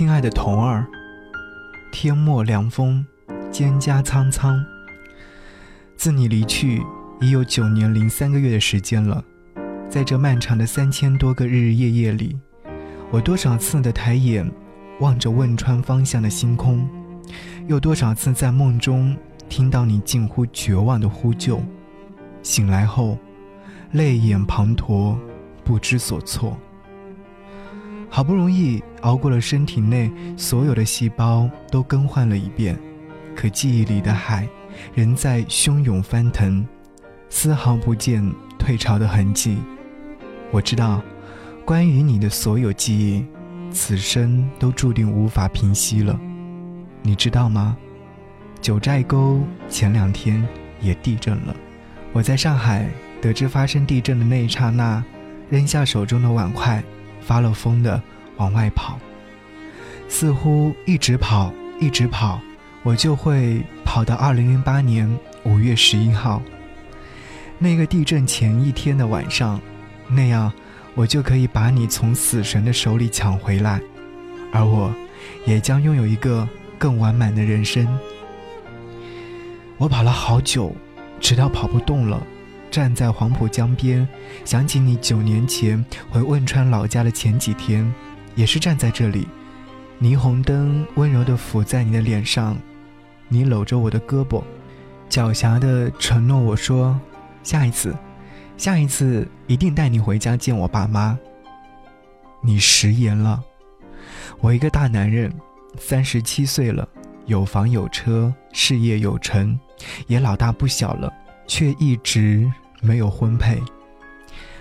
亲爱的童儿，天末凉风，蒹葭苍苍。自你离去已有九年零三个月的时间了，在这漫长的三千多个日日夜夜里，我多少次的抬眼望着汶川方向的星空，又多少次在梦中听到你近乎绝望的呼救，醒来后，泪眼滂沱，不知所措。好不容易熬过了身体内所有的细胞都更换了一遍，可记忆里的海仍在汹涌翻腾，丝毫不见退潮的痕迹。我知道，关于你的所有记忆，此生都注定无法平息了。你知道吗？九寨沟前两天也地震了。我在上海得知发生地震的那一刹那，扔下手中的碗筷。发了疯的往外跑，似乎一直跑，一直跑，我就会跑到二零零八年五月十一号，那个地震前一天的晚上，那样我就可以把你从死神的手里抢回来，而我，也将拥有一个更完满的人生。我跑了好久，直到跑不动了。站在黄浦江边，想起你九年前回汶川老家的前几天，也是站在这里，霓虹灯温柔地抚在你的脸上，你搂着我的胳膊，狡黠地承诺我说：“下一次，下一次一定带你回家见我爸妈。”你食言了。我一个大男人，三十七岁了，有房有车，事业有成，也老大不小了。却一直没有婚配，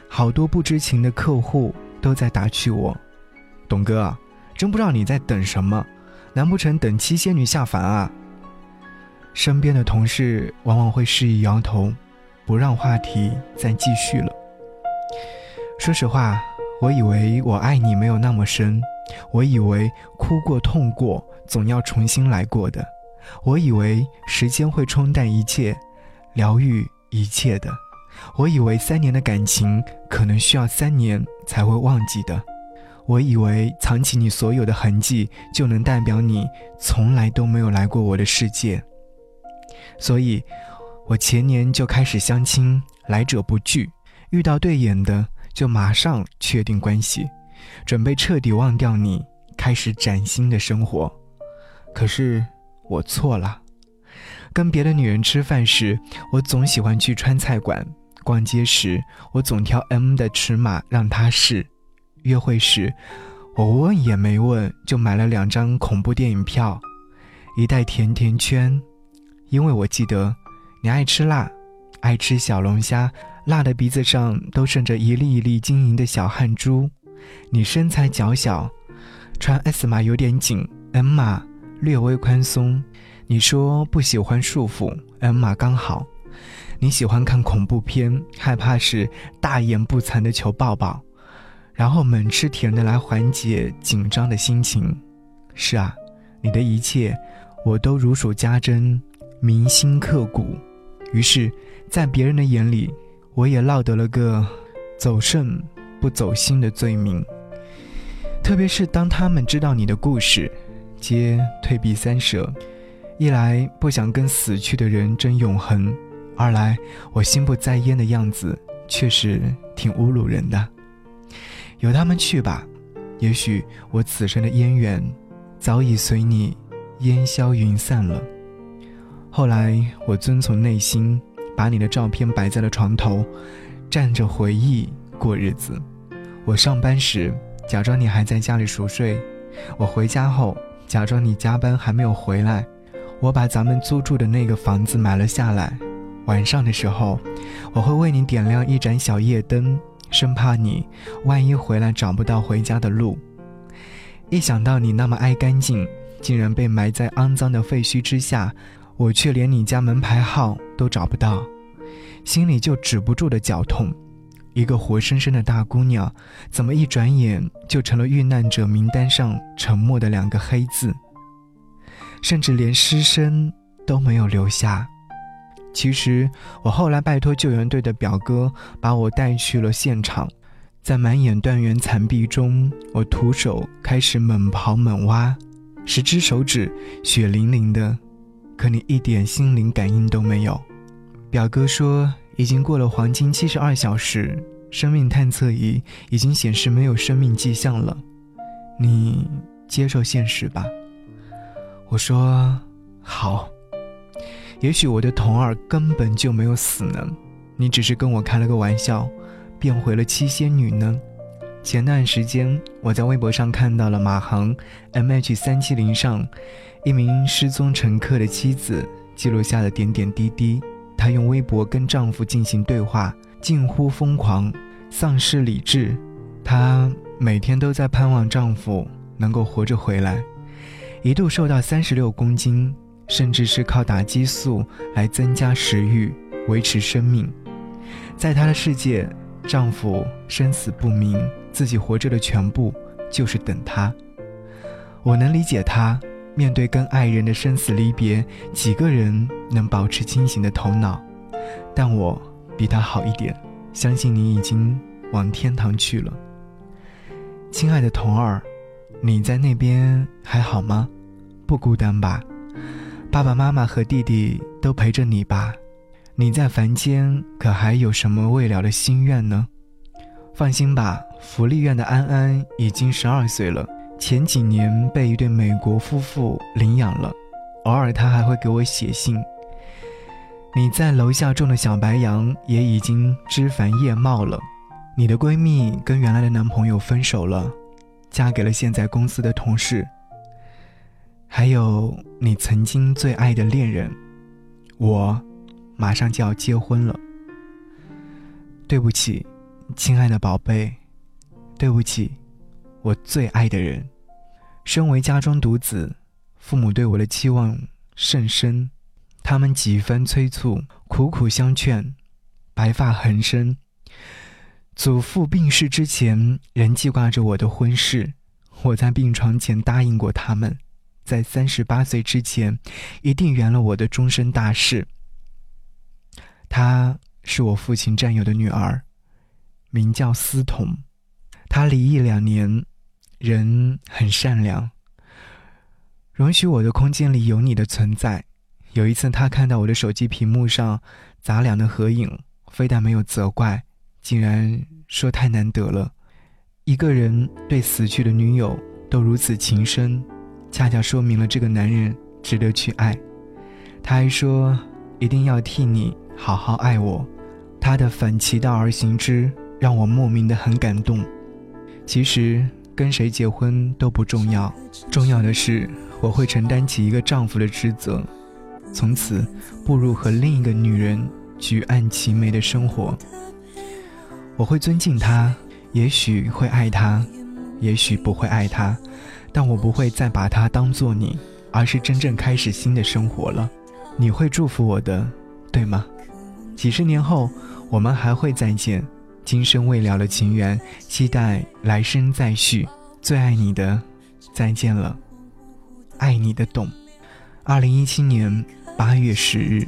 好多不知情的客户都在打趣我：“董哥，真不知道你在等什么？难不成等七仙女下凡啊？”身边的同事往往会示意摇头，不让话题再继续了。说实话，我以为我爱你没有那么深，我以为哭过痛过总要重新来过的，我以为时间会冲淡一切。疗愈一切的，我以为三年的感情可能需要三年才会忘记的，我以为藏起你所有的痕迹就能代表你从来都没有来过我的世界，所以，我前年就开始相亲，来者不拒，遇到对眼的就马上确定关系，准备彻底忘掉你，开始崭新的生活，可是我错了。跟别的女人吃饭时，我总喜欢去川菜馆；逛街时，我总挑 M 的尺码让她试；约会时，我问也没问就买了两张恐怖电影票，一袋甜甜圈，因为我记得你爱吃辣，爱吃小龙虾，辣的鼻子上都渗着一粒一粒晶莹的小汗珠。你身材较小，穿 S 码有点紧，M 码略微宽松。你说不喜欢束缚，M 码刚好。你喜欢看恐怖片，害怕是大言不惭的求抱抱，然后猛吃甜的来缓解紧张的心情。是啊，你的一切我都如数家珍，铭心刻骨。于是，在别人的眼里，我也落得了个走肾不走心的罪名。特别是当他们知道你的故事，皆退避三舍。一来不想跟死去的人争永恒，二来我心不在焉的样子确实挺侮辱人的。由他们去吧，也许我此生的姻缘早已随你烟消云散了。后来我遵从内心，把你的照片摆在了床头，站着回忆过日子。我上班时假装你还在家里熟睡，我回家后假装你加班还没有回来。我把咱们租住的那个房子买了下来。晚上的时候，我会为你点亮一盏小夜灯，生怕你万一回来找不到回家的路。一想到你那么爱干净，竟然被埋在肮脏的废墟之下，我却连你家门牌号都找不到，心里就止不住的绞痛。一个活生生的大姑娘，怎么一转眼就成了遇难者名单上沉默的两个黑字？甚至连尸身都没有留下。其实我后来拜托救援队的表哥把我带去了现场，在满眼断垣残壁中，我徒手开始猛刨猛挖，十只手指血淋淋的，可你一点心灵感应都没有。表哥说，已经过了黄金七十二小时，生命探测仪已经显示没有生命迹象了。你接受现实吧。我说好。也许我的童儿根本就没有死呢，你只是跟我开了个玩笑，变回了七仙女呢。前段时间，我在微博上看到了马航 MH 三七零上一名失踪乘客的妻子记录下的点点滴滴。她用微博跟丈夫进行对话，近乎疯狂，丧失理智。她每天都在盼望丈夫能够活着回来，一度瘦到三十六公斤。甚至是靠打激素来增加食欲、维持生命。在她的世界，丈夫生死不明，自己活着的全部就是等他。我能理解她面对跟爱人的生死离别，几个人能保持清醒的头脑？但我比她好一点，相信你已经往天堂去了。亲爱的童儿，你在那边还好吗？不孤单吧？爸爸妈妈和弟弟都陪着你吧，你在凡间可还有什么未了的心愿呢？放心吧，福利院的安安已经十二岁了，前几年被一对美国夫妇领养了，偶尔他还会给我写信。你在楼下种的小白杨也已经枝繁叶茂了，你的闺蜜跟原来的男朋友分手了，嫁给了现在公司的同事。还有你曾经最爱的恋人，我马上就要结婚了。对不起，亲爱的宝贝，对不起，我最爱的人。身为家中独子，父母对我的期望甚深，他们几番催促，苦苦相劝，白发横生。祖父病逝之前，仍记挂着我的婚事。我在病床前答应过他们。在三十八岁之前，一定圆了我的终身大事。她是我父亲战友的女儿，名叫思彤。她离异两年，人很善良。容许我的空间里有你的存在。有一次，她看到我的手机屏幕上咱俩的合影，非但没有责怪，竟然说太难得了。一个人对死去的女友都如此情深。恰恰说明了这个男人值得去爱。他还说一定要替你好好爱我。他的反其道而行之让我莫名的很感动。其实跟谁结婚都不重要，重要的是我会承担起一个丈夫的职责，从此步入和另一个女人举案齐眉的生活。我会尊敬他，也许会爱他，也许不会爱他。但我不会再把他当做你，而是真正开始新的生活了。你会祝福我的，对吗？几十年后，我们还会再见，今生未了的情缘，期待来生再续。最爱你的，再见了，爱你的懂。二零一七年八月十日。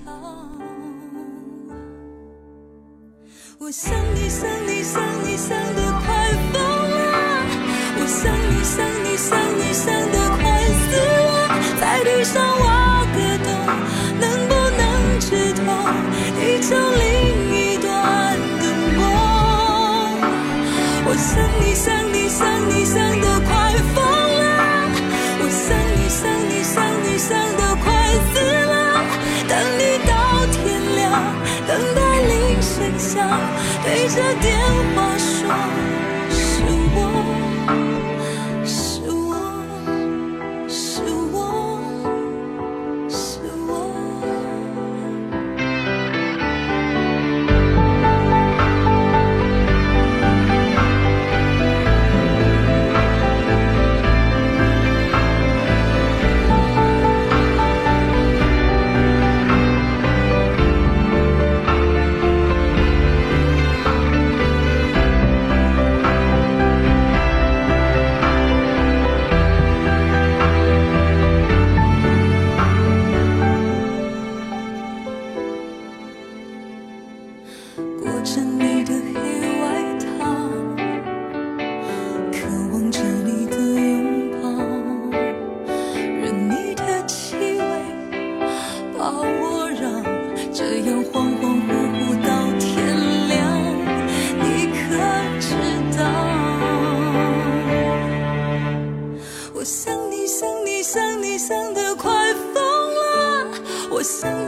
我想你，想你，想你，想得快疯了。我想你，想你。想你想得快死了，在地上挖个洞，能不能直通地球着电话我